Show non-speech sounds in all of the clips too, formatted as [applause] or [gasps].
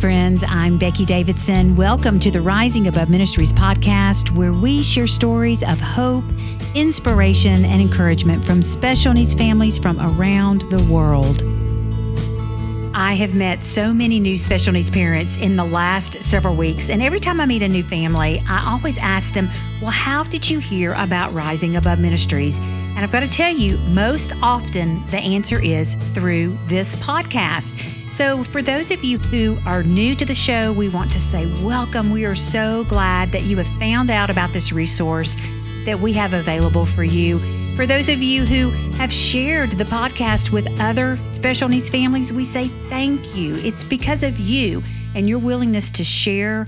Friends, I'm Becky Davidson. Welcome to the Rising Above Ministries podcast, where we share stories of hope, inspiration, and encouragement from special needs families from around the world. I have met so many new special needs parents in the last several weeks, and every time I meet a new family, I always ask them, Well, how did you hear about Rising Above Ministries? And I've got to tell you, most often the answer is through this podcast. So, for those of you who are new to the show, we want to say welcome. We are so glad that you have found out about this resource that we have available for you. For those of you who have shared the podcast with other special needs families, we say thank you. It's because of you and your willingness to share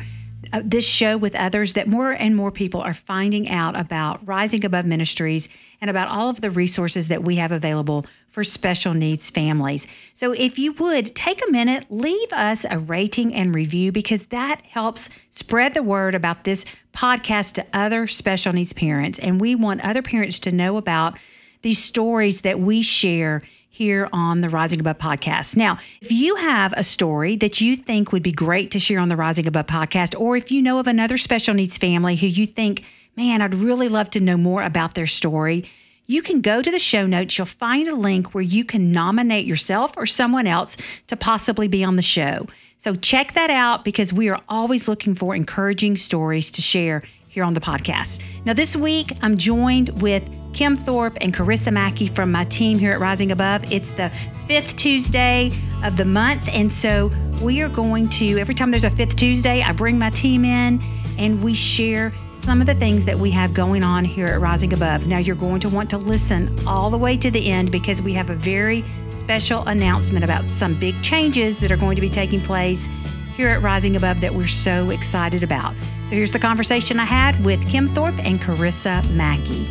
uh, this show with others that more and more people are finding out about Rising Above Ministries and about all of the resources that we have available for special needs families. So, if you would take a minute, leave us a rating and review because that helps spread the word about this podcast to other special needs parents. And we want other parents to know about these stories that we share here on the Rising Above podcast. Now, if you have a story that you think would be great to share on the Rising Above podcast, or if you know of another special needs family who you think, man, I'd really love to know more about their story, you can go to the show notes. You'll find a link where you can nominate yourself or someone else to possibly be on the show. So check that out because we are always looking for encouraging stories to share here on the podcast. Now, this week, I'm joined with Kim Thorpe and Carissa Mackey from my team here at Rising Above. It's the fifth Tuesday of the month. And so we are going to, every time there's a fifth Tuesday, I bring my team in and we share some of the things that we have going on here at Rising Above. Now, you're going to want to listen all the way to the end because we have a very special announcement about some big changes that are going to be taking place here at Rising Above that we're so excited about. So here's the conversation I had with Kim Thorpe and Carissa Mackey.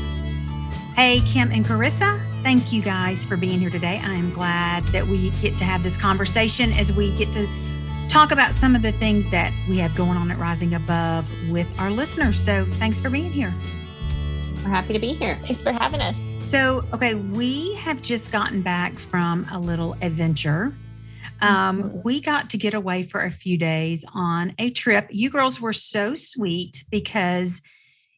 Hey, Kim and Carissa, thank you guys for being here today. I am glad that we get to have this conversation as we get to talk about some of the things that we have going on at Rising Above with our listeners. So thanks for being here. We're happy to be here. Thanks for having us. So, okay, we have just gotten back from a little adventure um, mm-hmm. we got to get away for a few days on a trip. You girls were so sweet because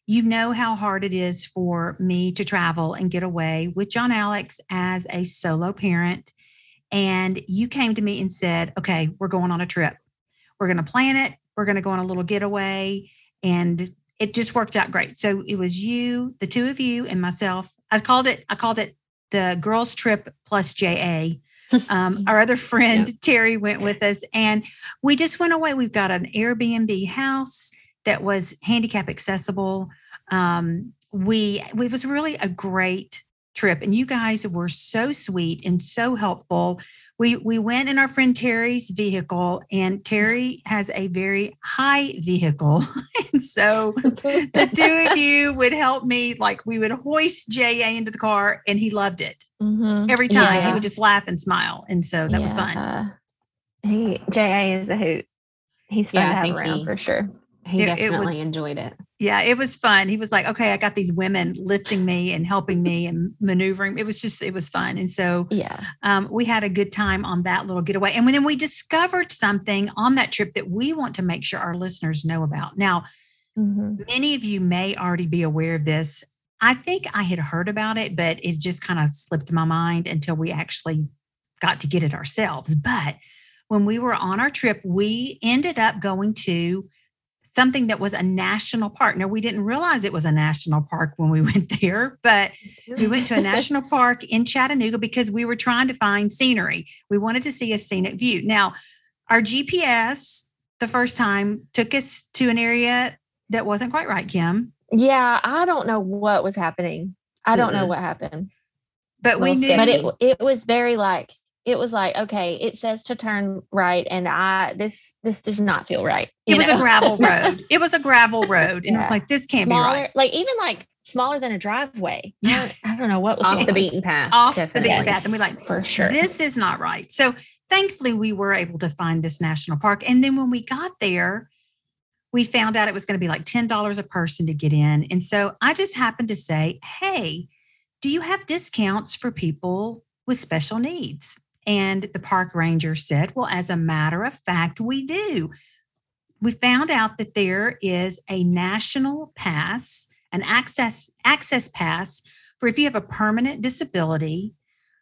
you know how hard it is for me to travel and get away with John Alex as a solo parent. And you came to me and said, okay, we're going on a trip. We're going to plan it. We're going to go on a little getaway. And it just worked out great. So it was you, the two of you, and myself. I called it, I called it the girls trip plus JA um, [laughs] our other friend. Terry went with us, and we just went away. We've got an Airbnb house that was handicap accessible. Um, we it was really a great trip, and you guys were so sweet and so helpful we we went in our friend Terry's vehicle, and Terry has a very high vehicle, [laughs] and so the two of [laughs] you would help me. Like we would hoist JA into the car, and he loved it mm-hmm. every time. Yeah. He would just laugh and smile, and so that yeah. was fun. he JA is a hoot. He's fun yeah, to have around he, for sure. He it, definitely it was, enjoyed it. Yeah, it was fun. He was like, okay, I got these women lifting me and helping me and maneuvering. It was just, it was fun. And so, yeah, um, we had a good time on that little getaway. And then we discovered something on that trip that we want to make sure our listeners know about. Now, mm-hmm. many of you may already be aware of this. I think I had heard about it, but it just kind of slipped my mind until we actually got to get it ourselves. But when we were on our trip, we ended up going to something that was a national park. Now, we didn't realize it was a national park when we [laughs] went there, but we went to a [laughs] national park in Chattanooga because we were trying to find scenery. We wanted to see a scenic view. Now, our GPS the first time took us to an area that wasn't quite right, Kim. Yeah, I don't know what was happening. I don't mm-hmm. know what happened. But we knew. But it, it was very like it was like okay it says to turn right and i this this does not feel right it was know? a gravel [laughs] road. It was a gravel [laughs] road and yeah. it was like this can't smaller, be right. like even like smaller than a driveway. Yeah. I, don't know what was off the beaten path off definitely. the beaten path and we like for sure. This is not right. So thankfully we were able to find this national park and then when we got there we found out it was going to be like $10 a person to get in and so i just happened to say hey do you have discounts for people with special needs And the park ranger said, Well, as a matter of fact, we do. We found out that there is a national pass, an access access pass for if you have a permanent disability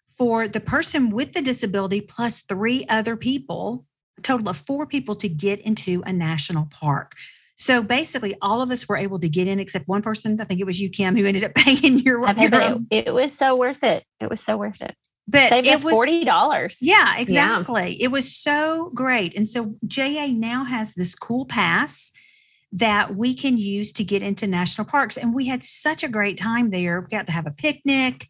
for the person with the disability plus three other people, a total of four people to get into a national park. So basically, all of us were able to get in except one person. I think it was you, Kim, who ended up [laughs] paying your. your it, it, was so worth it. It was so worth it. But Saved it was forty dollars. Yeah, exactly. Yeah. It was so great, and so JA now has this cool pass that we can use to get into national parks, and we had such a great time there. We got to have a picnic,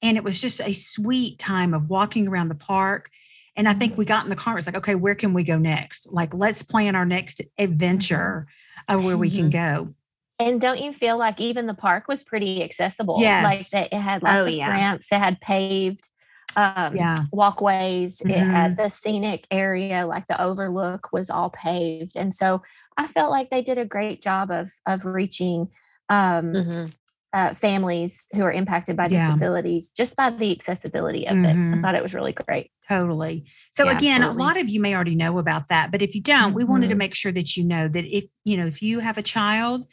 and it was just a sweet time of walking around the park. And I think we got in the car. It's like, okay, where can we go next? Like, let's plan our next adventure of where we can mm-hmm. go. And don't you feel like even the park was pretty accessible? Yes. Like that it had lots oh, of yeah. ramps, it had paved um, yeah. walkways, mm-hmm. it had the scenic area, like the overlook was all paved. And so I felt like they did a great job of of reaching um, mm-hmm uh, families who are impacted by disabilities yeah. just by the accessibility of mm-hmm. it. I mm-hmm. thought it was really great. Totally. So yeah, again, absolutely. a lot of you may already know about that, but if you don't, we wanted to mm-hmm. make sure that you know that if you know if you have a child,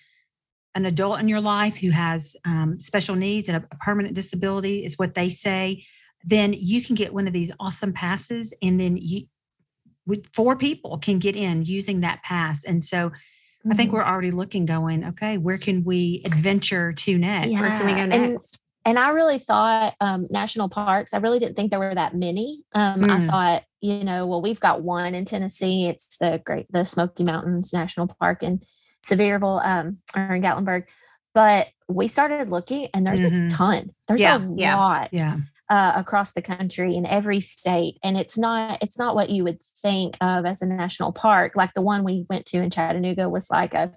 an adult in your life who has um, special needs and a permanent disability is what they say, then you can get one of these awesome passes, and then you with four people can get in using that pass, and so I think mm-hmm. we're already looking, going, okay, where can we adventure to next? Yeah. Where can we go next? And, and I really thought um, national parks, I really didn't think there were that many. Um, mm. I thought, you know, well, we've got one in Tennessee. It's the great, the Smoky Mountains National Park in Sevierville um, or in Gatlinburg. But we started looking and there's mm-hmm. a ton. There's yeah. a lot. Yeah uh, across the country in every state and it's not it's not what you would think of as a national park like the one we went to in chattanooga was like a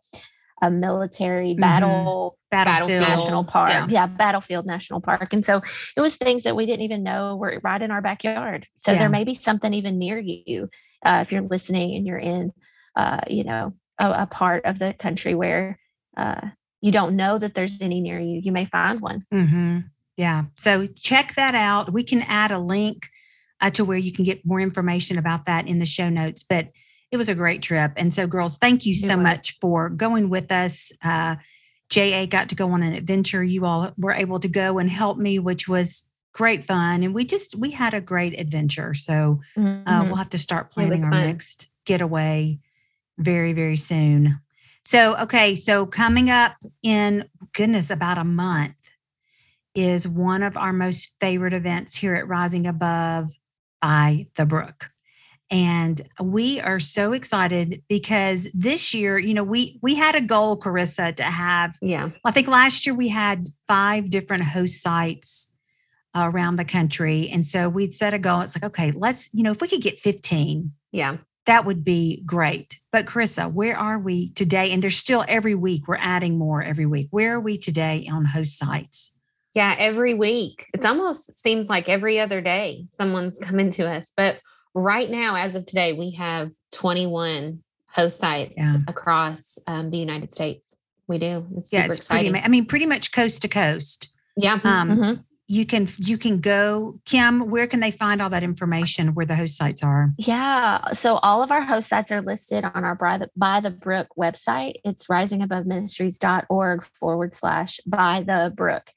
a military mm-hmm. battle mm-hmm. battlefield national park yeah. yeah. battlefield national park and so it was things that we didn't even know were right in our backyard so yeah. there may be something even near you uh, if you're listening and you're in uh, you know a, a, part of the country where uh, you don't know that there's any near you you may find one mm-hmm. Yeah. So check that out. We can add a link uh, to where you can get more information about that in the show notes. But it was a great trip. And so, girls, thank you so much for going with us. Uh, JA got to go on an adventure. You all were able to go and help me, which was great fun. And we just, we had a great adventure. So uh, mm-hmm. we'll have to start planning our fun. next getaway very, very soon. So, okay. So coming up in goodness, about a month, is one of our most favorite events here at Rising Above by the Brook. And we are so excited because this year, you know, we we had a goal, Carissa, to have. Yeah. I think last year we had five different host sites around the country, and so we'd set a goal. It's like, okay, let's, you know, if we could get fifteen, yeah, that would be great. But Carissa, where are we today? And there's still every week we're adding more every week. Where are we today on host sites? Yeah, every week. It's almost seems like every other day someone's coming to us. But right now, as of today, we have 21 host sites yeah. across um, the United States. We do. It's yeah, it's exciting. Pretty, I mean, pretty much coast to coast. Yeah. Um, mm-hmm. You can you can go, Kim. Where can they find all that information? Where the host sites are? Yeah, so all of our host sites are listed on our by the, by the Brook website. It's risingaboveministries.org forward slash by the Brook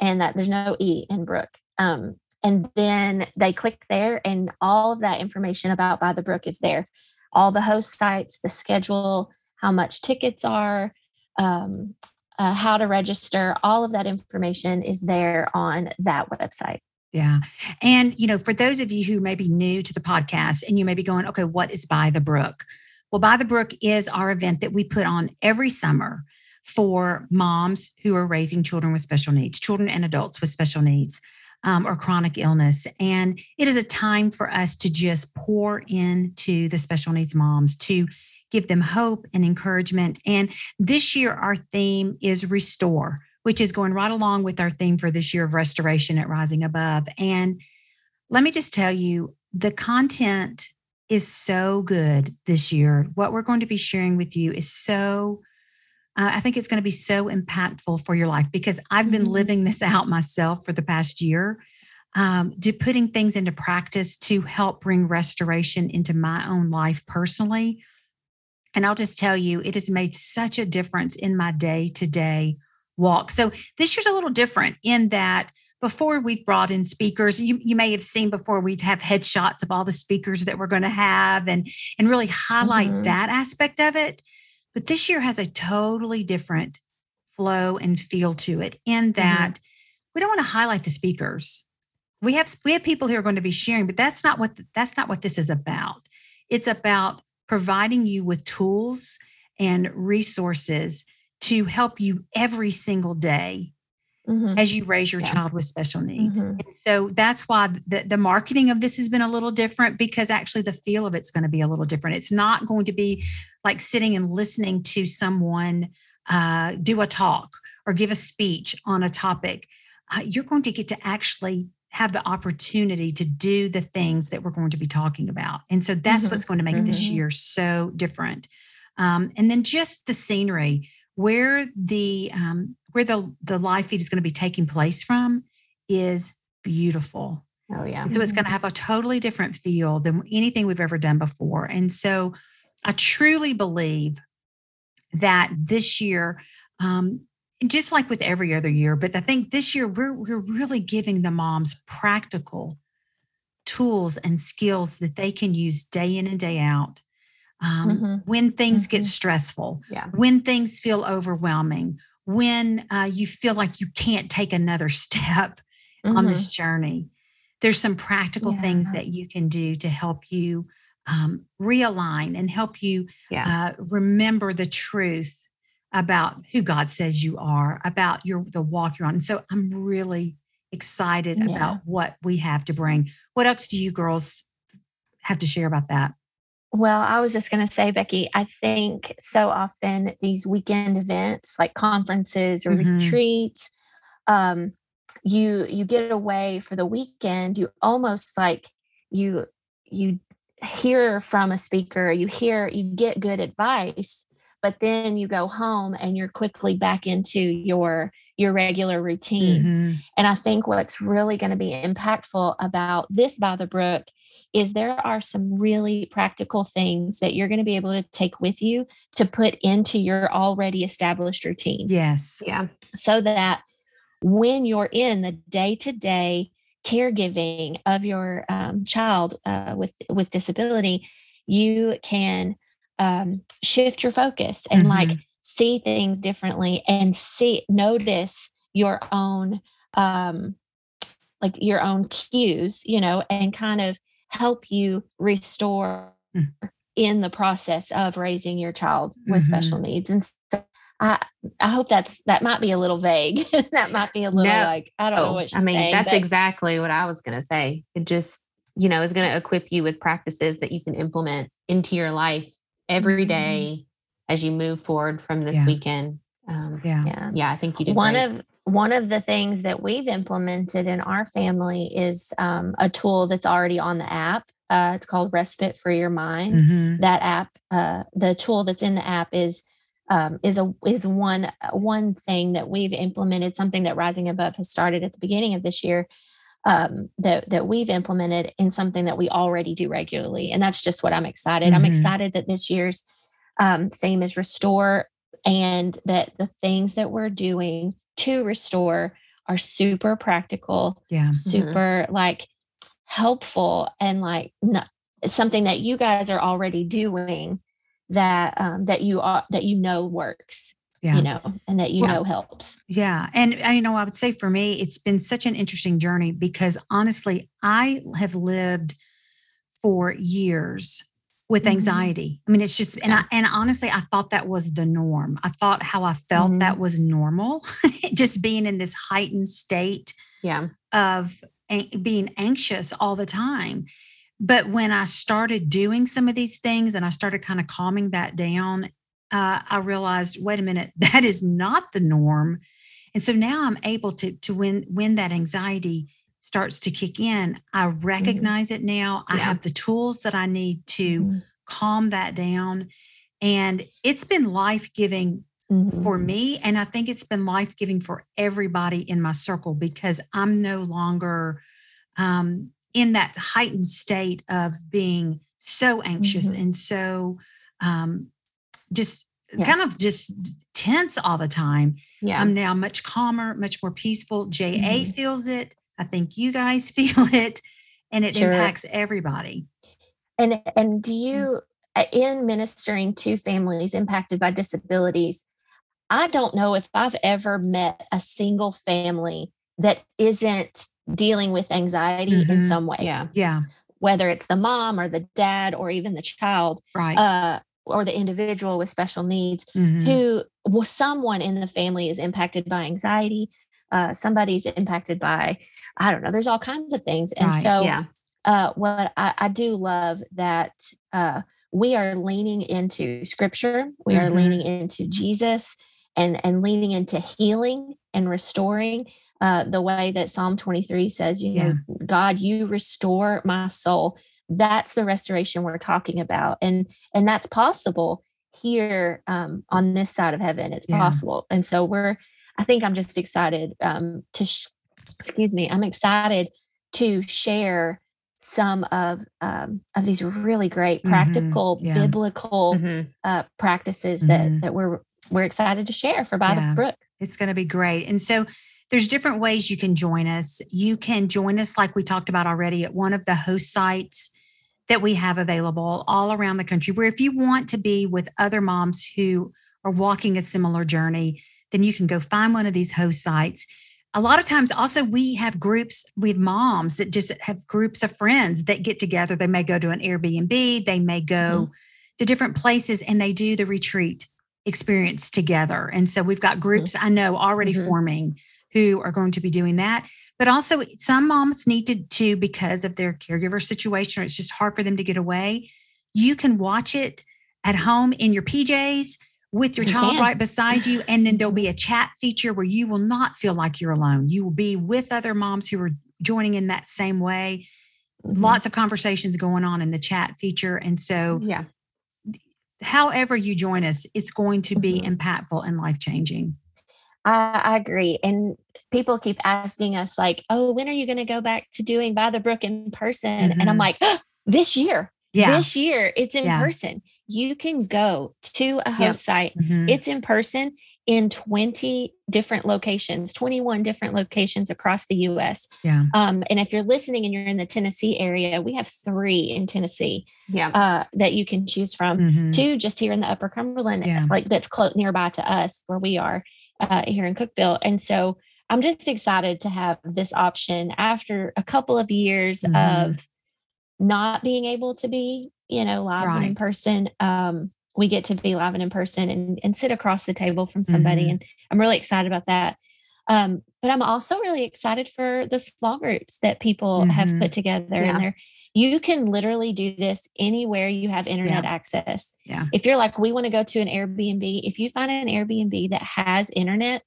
and that there's no E in Brook. Um, and then they click there, and all of that information about By the Brook is there. All the host sites, the schedule, how much tickets are, um, uh, how to register, all of that information is there on that website. Yeah. And, you know, for those of you who may be new to the podcast and you may be going, okay, what is By the Brook? Well, By the Brook is our event that we put on every summer for moms who are raising children with special needs, children and adults with special needs. Um, or chronic illness. And it is a time for us to just pour into the special needs moms to give them hope and encouragement. And this year, our theme is restore, which is going right along with our theme for this year of restoration at Rising Above. And let me just tell you, the content is so good this year. What we're going to be sharing with you is so uh, I think it's going to be so impactful for your life because I've been mm-hmm. living this out myself for the past year. um, to putting things into practice to help bring restoration into my own life personally. And I'll just tell you, it has made such a difference in my day to day walk. So this year's a little different in that before we've brought in speakers you, you may have seen before we'd have headshots of all the speakers that we're going to have and and really highlight mm-hmm. that aspect of it but this year has a totally different flow and feel to it in mm-hmm. that mm-hmm. we don't want to highlight the speakers we have we have people who are going to be sharing but that's not what that's not what this is about it's about providing you with tools and resources to help you every single day mm-hmm. as you raise your yeah. child with special needs. Mm-hmm. so that's why the, the marketing of this has been a little different because actually the feel of it's going to be a little different. It's not going to be like sitting and listening to someone uh, do a talk or give a speech on a topic. Uh, you're going to get to actually have the opportunity to do the things that we're going to be talking about. And so that's mm-hmm. what's going to make mm-hmm. this year so different. Um, and then just the scenery, where the um, where the the live feed is going to be taking place from is beautiful. Oh yeah. So it's going to have a totally different feel than anything we've ever done before. And so I truly believe that this year, um, just like with every other year, but I think this year we're we're really giving the moms practical tools and skills that they can use day in and day out um, mm-hmm. when things mm-hmm. get stressful, yeah. when things feel overwhelming, when uh, you feel like you can't take another [laughs] step mm-hmm. on this journey. There's some practical yeah. things that you can do to help you um, realign and help you yeah. uh, remember the truth about who God says you are, about your the walk you're on. And so I'm really excited yeah. about what we have to bring. What else do you girls have to share about that? Well, I was just going to say, Becky, I think so often these weekend events like conferences or mm-hmm. retreats, um, you you get away for the weekend. You almost like you you hear from a speaker, you hear you get good advice, but then you go home and you're quickly back into your your regular routine. Mm-hmm. And I think what's really going to be impactful about this by the brook is there are some really practical things that you're going to be able to take with you to put into your already established routine. Yes. Yeah. So that when you're in the day to day caregiving of your um, child uh, with with disability, you can um, shift your focus and mm-hmm. like see things differently and see notice your own um, like your own cues, you know, and kind of help you restore mm. in the process of raising your child with mm-hmm. special needs. And so I, I hope that's that might be a little vague. [laughs] that might be a little no. like I don't know what she's saying. I mean. Saying, that's exactly what I was going to say. It just you know is going to equip you with practices that you can implement into your life every mm-hmm. day as you move forward from this yeah. weekend. Um, yeah, yeah, yeah. I think you did one great. of one of the things that we've implemented in our family is um, a tool that's already on the app. Uh, it's called Respite for Your Mind. Mm-hmm. That app, uh, the tool that's in the app is um, is a is one one thing that we've implemented. Something that Rising Above has started at the beginning of this year. Um, that that we've implemented in something that we already do regularly, and that's just what I'm excited. Mm-hmm. I'm excited that this year's um, theme is restore, and that the things that we're doing to restore are super practical, yeah, mm-hmm. super mm-hmm. like helpful and like not, something that you guys are already doing that um, that you are that you know works yeah. you know and that you know helps yeah and I, you know i would say for me it's been such an interesting journey because honestly i have lived for years with mm-hmm. anxiety. I mean, it's just, and I, and honestly, I thought that was the norm. I thought how I felt mm-hmm. that was normal, [laughs] just being in this heightened state yeah. of being anxious all the time. But when I started doing some of these things and I started kind of calming that down, uh, I realized, wait a minute, [laughs] that is not the norm. And so now I'm able to, to when, when that anxiety starts to kick in, I mm-hmm. recognize mm-hmm. it now. I have the tools that I need to mm-hmm. calm that down. And it's been life giving mm-hmm. for me. And I think it's been life giving for everybody in my circle because I'm no longer um, in that heightened state of being so anxious Mhm. and so um, just Yeah. kind of just tense all the time. Yeah. I'm now much calmer, much more peaceful. JA Mhm. feels it. I think you guys [laughs] feel it, and it Sure. impacts everybody. And and do Mm. you uh, in ministering to families impacted by disabilities, I don't know if I've ever met a single family that isn't dealing with anxiety in Mhm. some way. yeah. Yeah, Whether it's the mom or the dad or even the child, right. uh, or the individual with special needs, Mhm. who well, someone in the family is impacted by anxiety. Uh, somebody's impacted by, I don't know, there's all kinds of things. And Right, so yeah. uh, what I, I do love that uh, we are leaning into scripture, we are Mhm. leaning into Jesus, and and leaning into healing and restoring. Uh, the way that Psalm 23 says, you know, God, you restore my soul. That's the restoration we're talking about, and and that's possible here um, on this side of heaven. It's Yeah. possible, and so we're. I think I'm just excited um, to. Sh- excuse me. I'm excited to share some of um, of these really great Mhm, practical yeah. biblical Mhm. uh, practices that Mhm. that we're we're excited to share for by Yeah. the brook. It's going to be great. And so there's different ways you can join us. You can join us, like we talked about already, at one of the host sites that we have available all around the country, where if you want to be with other moms who are walking a similar journey, then you can go find one of these host sites. A lot of times, also, we have groups with moms that just have groups of friends that get together. They may go to an Airbnb, they may go to different places and they do the retreat experience together. And so we've got groups I know already Mhm. forming who are going to be doing that. But also, some moms need to, to, because of their caregiver situation, or it's just hard for them to get away. You can watch it at home in your PJs with your You child can. right beside you. And then there'll be a chat feature where you will not feel like you're alone. You will be with other moms who are joining in that same way. Mhm. Lots of conversations going on in the chat feature. And so, Yeah. however you join us, it's going to be Mhm. impactful and life changing. I, agree. And people keep asking us, like, oh, when are you going to go back to doing by the brook in person? And I'm Mhm. like, [gasps] this year, Yeah. this year, it's in Yeah. person. You can go to a host site. Mhm. It's in person in 20 different locations, 21 different locations across the US. yeah. Um, and if you're listening and you're in the Tennessee area, we have three in Tennessee Yeah. uh, that you can choose from Mhm. two just here in the upper cumberland Yeah. like that's close nearby to us where we are uh, here in Cookeville and so i'm just excited to have this option after a couple of years Mhm. of not being able to be you know live and in person um, we get to be live and in person and, and sit across the table from somebody Mhm. and i'm really excited about that um, but i'm also really excited for the small groups that people have Mhm. put together Yeah. and they're you can literally do this anywhere you have internet access. Yeah. If you're like, we want to go to an Airbnb, if you find an Airbnb that has internet,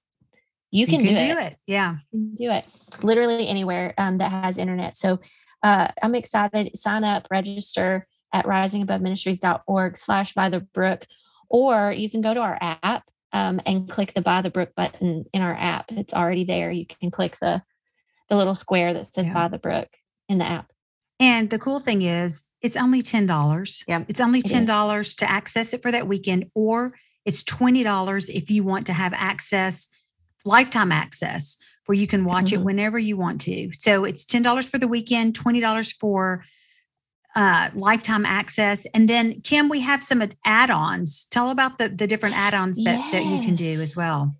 you can, do, it. Yeah. You can do it literally anywhere um, that has internet. So uh, I'm excited. Sign up, register at risingaboveministries.org slash by the brook, or you can go to our app um, and click the by the brook button in our app. It's already there. You can click the the little square that says Yeah. by the brook in the app. And the cool thing is, it's only $10. Yep. It's only $10 to access it for that weekend, or it's $20 if you want to have access, lifetime access, where you can watch it Mhm. whenever you want to. So it's $10 for the weekend, $20 for uh, lifetime access. And then, Kim, we have some add ons. Tell about the, the different add ons that, that you can do as well.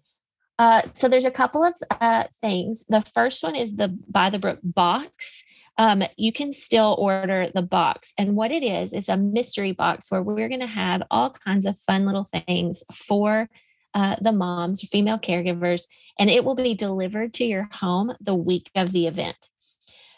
Uh, so there's a couple of uh, things. The first one is the By the Brook box. Um, you can still order the box, and what it is is a mystery box where we're going to have all kinds of fun little things for uh, the moms or female caregivers, and it will be delivered to your home the week of the event.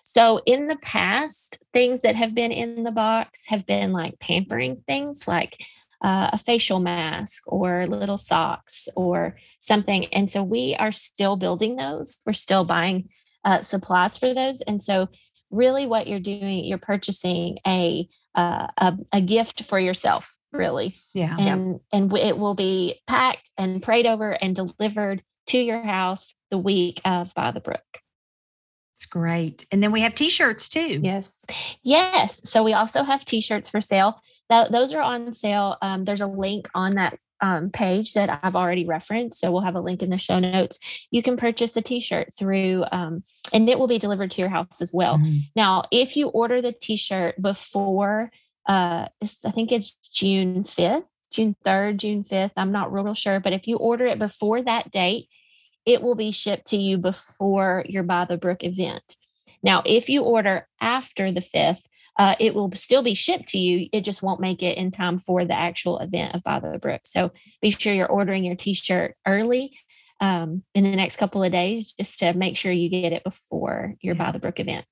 So in the past, things that have been in the box have been like pampering things, like uh, a facial mask or little socks or something. And so we are still building those. We're still buying uh, supplies for those. And so, really, what you're doing, you're purchasing a uh, a, a gift for yourself, really, Yeah. and and it will be packed and prayed over and delivered to your house the week of by the brook. It's great. And then we have t-shirts too. Yes. Yes. So we also have t-shirts for sale. That those are on sale. Um, there's a link on that um, page that I've already referenced. So we'll have a link in the show notes. You can purchase a t-shirt through, um, and it will be delivered to your house as well. Mm-hmm. Now, if you order the t-shirt before, uh, I think it's June 5th, June 3rd, June 5th. I'm not real, real sure, but if you order it before that date, it will be shipped to you before your By the Brook event. Now, if you order after the 5th, uh, it will still be shipped to you. It just won't make it in time for the actual event of By the Brook. So be sure you're ordering your t shirt early um, in the next couple of days just to make sure you get it before your. By the Brook event.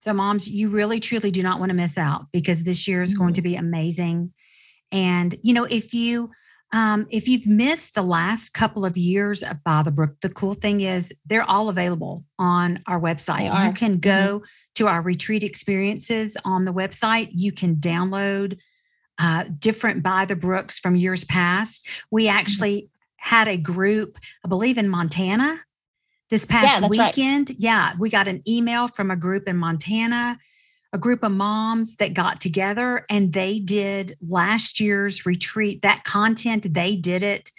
So, moms, you really truly do not want to miss out because this year is mm-hmm. going to be amazing. And, you know, if you, um, if you've missed the last couple of years of By the Brook, the cool thing is they're all available on our website. You can mm-hmm. go mm-hmm. to our retreat experiences on the website. You can download uh, different By the Brooks from years past. We mm-hmm. actually mm-hmm. had a group, I believe, in Montana this past yeah, weekend. Right. Yeah, we got an email from a group in Montana a group of moms that got together and they did last year's retreat. That content, they did it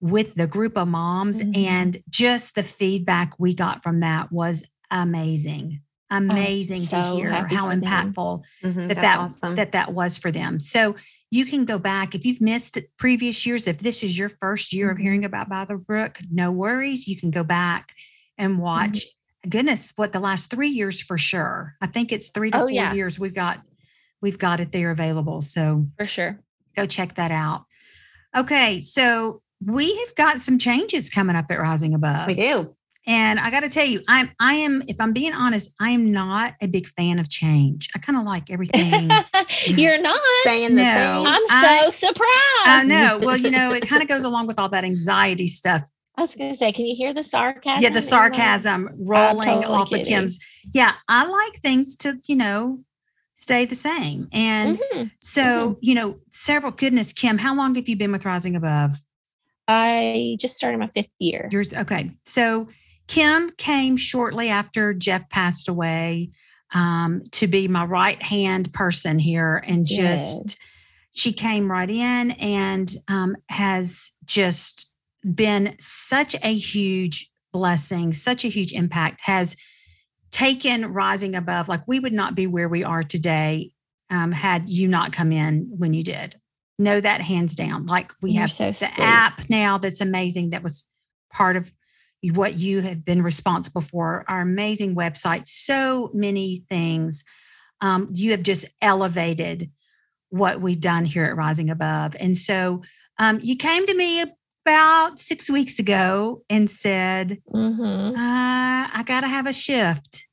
with the group of moms. Mm-hmm. And just the feedback we got from that was amazing. Amazing so to hear how impactful mm-hmm, that that, awesome. that that was for them. So you can go back if you've missed previous years. If this is your first year mm-hmm. of hearing about By the Brook, no worries. You can go back and mm-hmm. watch goodness, what the last three years for sure. I think it's three to oh, four yeah. years we've got we've got it there available. So for sure. Go check that out. Okay. So we have got some changes coming up at Rising Above. We do. And I got to tell you, I'm I am if I'm being honest, I am not a big fan of change. I kind of like everything. [laughs] You're not staying the no, same. I'm so I, surprised. I know. Well, you know, it kind of goes along with all that anxiety stuff I was going to say, can you hear the sarcasm? Yeah, the sarcasm rolling totally off kidding. of Kim's. Yeah, I like things to, you know, stay the same. And mm-hmm. so, mm-hmm. you know, several, goodness, Kim, how long have you been with Rising Above? I just started my fifth year. Yours, okay. So Kim came shortly after Jeff passed away um, to be my right hand person here and just, she came right in and um, has just been such a huge blessing, such a huge impact, has taken rising above. Like we would not be where we are today um, had you not come in when you did. Know that hands down. Like we You're have so the sweet. app now that's amazing. That was part of what you have been responsible for. Our amazing website, so many things. Um, you have just elevated what we've done here at Rising Above. And so um, you came to me about six weeks ago and said, mm-hmm. uh, I got to have a shift.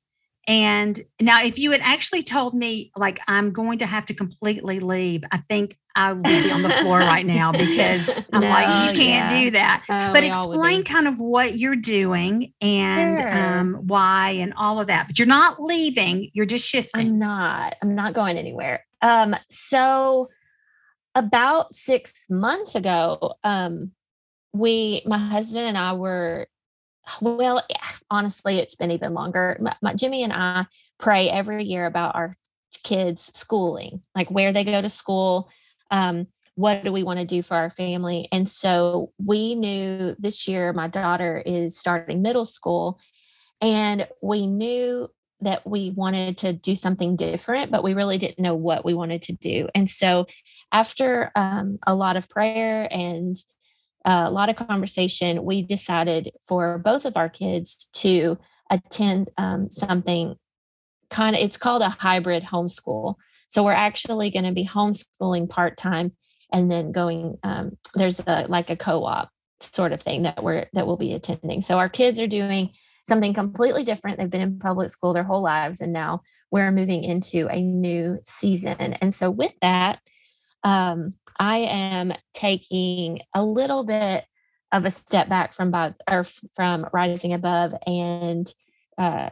And now, if you had actually told me, like, I'm going to have to completely leave, I think I would be on the floor right [laughs] now because I'm no, like, you can't yeah. do that. So but explain kind of what you're doing and sure. um, why and all of that. But you're not leaving, you're just shifting. I'm not. I'm not going anywhere. Um, so, about six months ago, um, we, my husband and I were, well, honestly, it's been even longer. My, my, Jimmy and I pray every year about our kids' schooling, like where they go to school. Um, what do we want to do for our family? And so we knew this year my daughter is starting middle school, and we knew that we wanted to do something different, but we really didn't know what we wanted to do. And so, after um, a lot of prayer and a lot of conversation, we decided for both of our kids to attend um, something kind of, it's called a hybrid homeschool. So we're actually going to be homeschooling part time and then going, um, there's a like a co op sort of thing that we're, that we'll be attending. So our kids are doing something completely different. They've been in public school their whole lives and now we're moving into a new season. And so with that, um, I am taking a little bit of a step back from by, or from rising above and uh,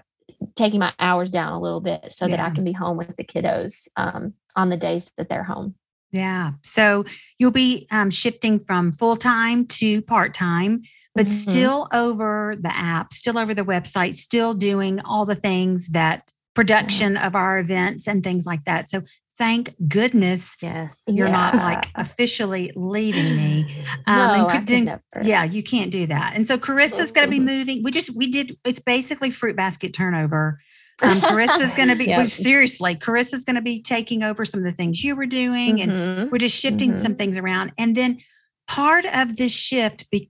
taking my hours down a little bit so yeah. that I can be home with the kiddos um, on the days that they're home. Yeah. So you'll be um, shifting from full time to part time, but mm-hmm. still over the app, still over the website, still doing all the things that production yeah. of our events and things like that. So thank goodness yes you're yeah. not like officially leaving me [gasps] um no, and then, yeah you can't do that and so carissa's going to be moving we just we did it's basically fruit basket turnover um, [laughs] Carissa's going to be, yep. seriously, Carissa's going to be taking over some of the things you were doing, mm-hmm. and we're just shifting mm-hmm. some things around. And then part of this shift be,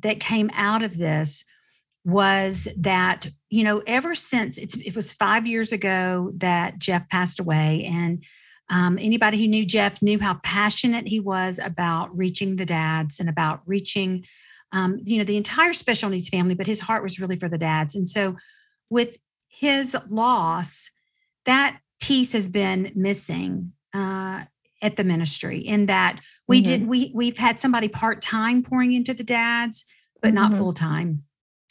that came out of this was that you know ever since it was five years ago that Jeff passed away, and um, anybody who knew Jeff knew how passionate he was about reaching the dads and about reaching, um, you know, the entire special needs family. But his heart was really for the dads, and so with his loss, that piece has been missing uh, at the ministry. In that we mm-hmm. did we we've had somebody part time pouring into the dads, but mm-hmm. not full time,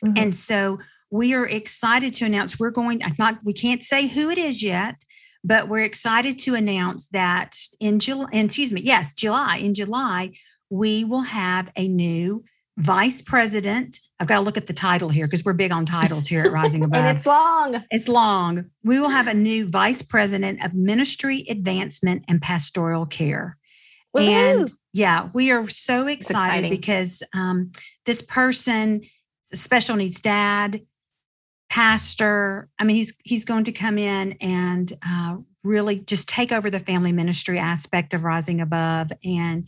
mm-hmm. and so we are excited to announce we're going. Not we can't say who it is yet, but we're excited to announce that in July. Excuse me, yes, July. In July, we will have a new vice president. I've got to look at the title here because we're big on titles here at Rising [laughs] Above. and it's long. It's long. We will have a new vice president of ministry advancement and pastoral care. Woo-hoo. And yeah, we are so excited because um, this person, special needs dad, pastor. I mean, he's he's going to come in and uh, really just take over the family ministry aspect of Rising Above, and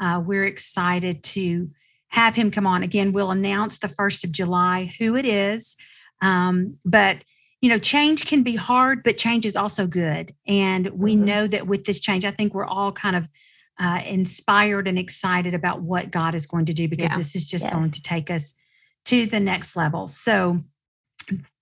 uh, we're excited to have him come on. Again, we'll announce the 1st of July who it is. Um, but, you know, change can be hard, but change is also good. And we mm-hmm. know that with this change, I think we're all kind of uh, inspired and excited about what God is going to do because yeah. this is just yes. going to take us to the next level. So,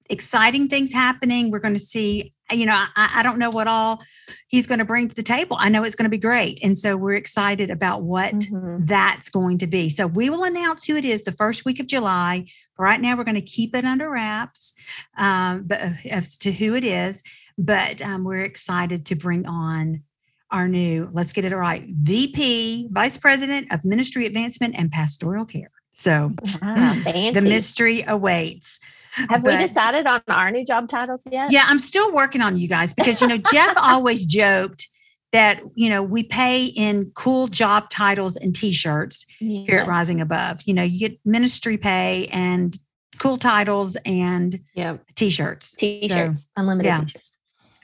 exciting things happening. We're going to see, you know, I, I don't know what all he's going to bring to the table. I know it's going to be great. And so we're excited about what mm-hmm. that's going to be. So we will announce who it is the first week of July. Right now, we're going to keep it under wraps um, but, uh, as to who it is. But um, we're excited to bring on our new, let's get it right, VP, Vice President of Ministry Advancement and Pastoral Care. So wow, [laughs] the mystery awaits. Have but, we decided on our new job titles yet? Yeah, I'm still working on you guys because, you know, Jeff [laughs] always joked that, you know, we pay in cool job titles and t shirts yes. here at Rising Above. You know, you get ministry pay and cool titles and yep. t shirts. T shirts, so, unlimited yeah. t shirts.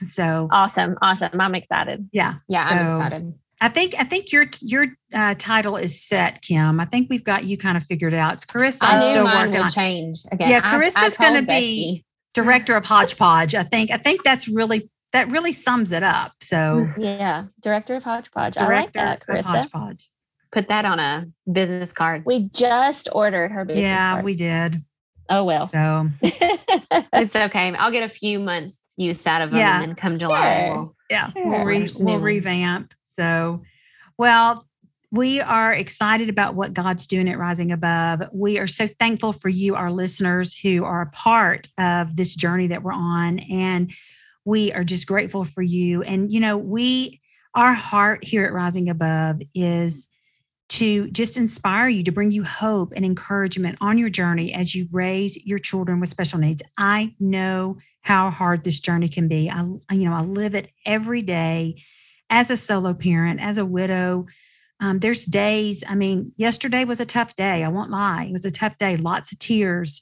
So awesome. Awesome. I'm excited. Yeah. Yeah, so, I'm excited. I think I think your your uh, title is set, Kim. I think we've got you kind of figured out. It's Carissa. I'm still working on change again. Yeah, Carissa's going to be director of Hodgepodge. I think. I think that's really that really sums it up. So yeah, director of Hodgepodge. Director I like that, Carissa. Hodgepodge. Put that on a business card. We just ordered her business. Yeah, card. we did. Oh well. So [laughs] it's okay. I'll get a few months use out of them, yeah. and then come July, sure. we'll, yeah, sure. we'll, re- we'll revamp. So, well, we are excited about what God's doing at Rising Above. We are so thankful for you, our listeners, who are a part of this journey that we're on. And we are just grateful for you. And, you know, we, our heart here at Rising Above is to just inspire you, to bring you hope and encouragement on your journey as you raise your children with special needs. I know how hard this journey can be. I, you know, I live it every day as a solo parent, as a widow, um, there's days, I mean, yesterday was a tough day. I won't lie. It was a tough day, lots of tears,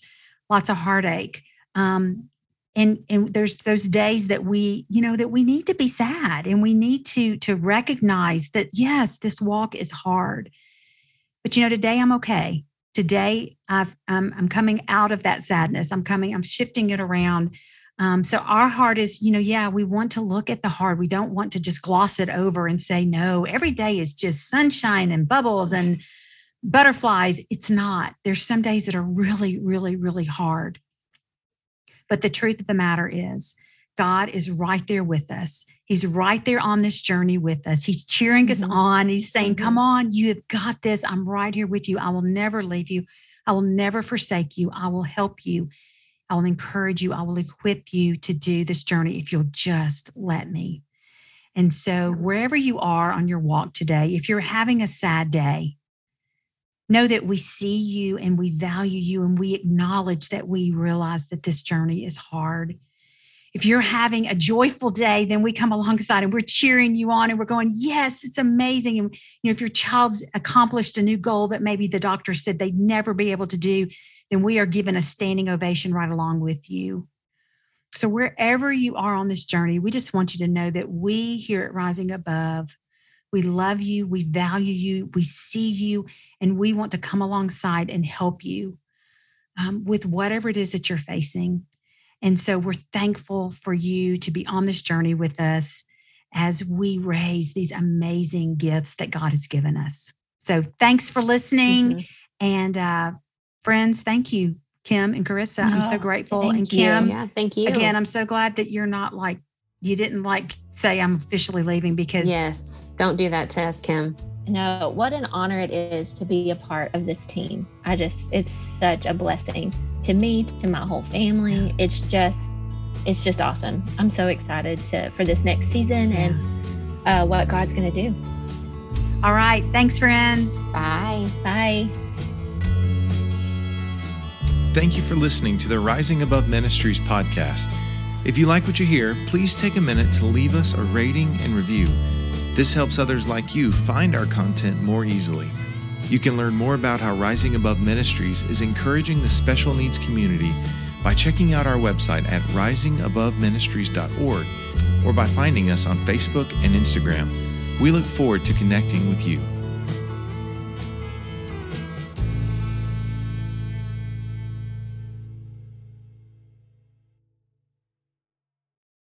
lots of heartache. Um, and and there's those days that we you know that we need to be sad and we need to to recognize that yes this walk is hard but you know today i'm okay today i've um, i'm coming out of that sadness i'm coming i'm shifting it around um, so our heart is, you know, yeah, we want to look at the hard. We don't want to just gloss it over and say, no, every day is just sunshine and bubbles and butterflies. It's not. There's some days that are really, really, really hard. But the truth of the matter is, God is right there with us. He's right there on this journey with us. He's cheering mm-hmm. us on. He's saying, mm-hmm. Come on, you have got this. I'm right here with you. I will never leave you. I will never forsake you. I will help you. I will encourage you. I will equip you to do this journey if you'll just let me. And so, wherever you are on your walk today, if you're having a sad day, Know that we see you and we value you and we acknowledge that we realize that this journey is hard. If you're having a joyful day, then we come alongside and we're cheering you on and we're going, yes, it's amazing. And you know, if your child's accomplished a new goal that maybe the doctor said they'd never be able to do, then we are given a standing ovation right along with you. So, wherever you are on this journey, we just want you to know that we here at Rising Above, we love you, we value you, we see you, and we want to come alongside and help you um, with whatever it is that you're facing. And so, we're thankful for you to be on this journey with us as we raise these amazing gifts that God has given us. So, thanks for listening. Mm-hmm. And uh, friends, thank you Kim and Carissa. I'm so grateful. And Kim, yeah, thank you. Again, I'm so glad that you're not like you didn't like say I'm officially leaving because yes, don't do that to us, Kim. No, what an honor it is to be a part of this team. I just, it's such a blessing to me, to my whole family. It's just, it's just awesome. I'm so excited to for this next season yeah. and uh, what God's going to do. All right. Thanks, friends. Bye. Bye. Thank you for listening to the Rising Above Ministries podcast. If you like what you hear, please take a minute to leave us a rating and review. This helps others like you find our content more easily. You can learn more about how Rising Above Ministries is encouraging the special needs community by checking out our website at risingaboveministries.org or by finding us on Facebook and Instagram. We look forward to connecting with you.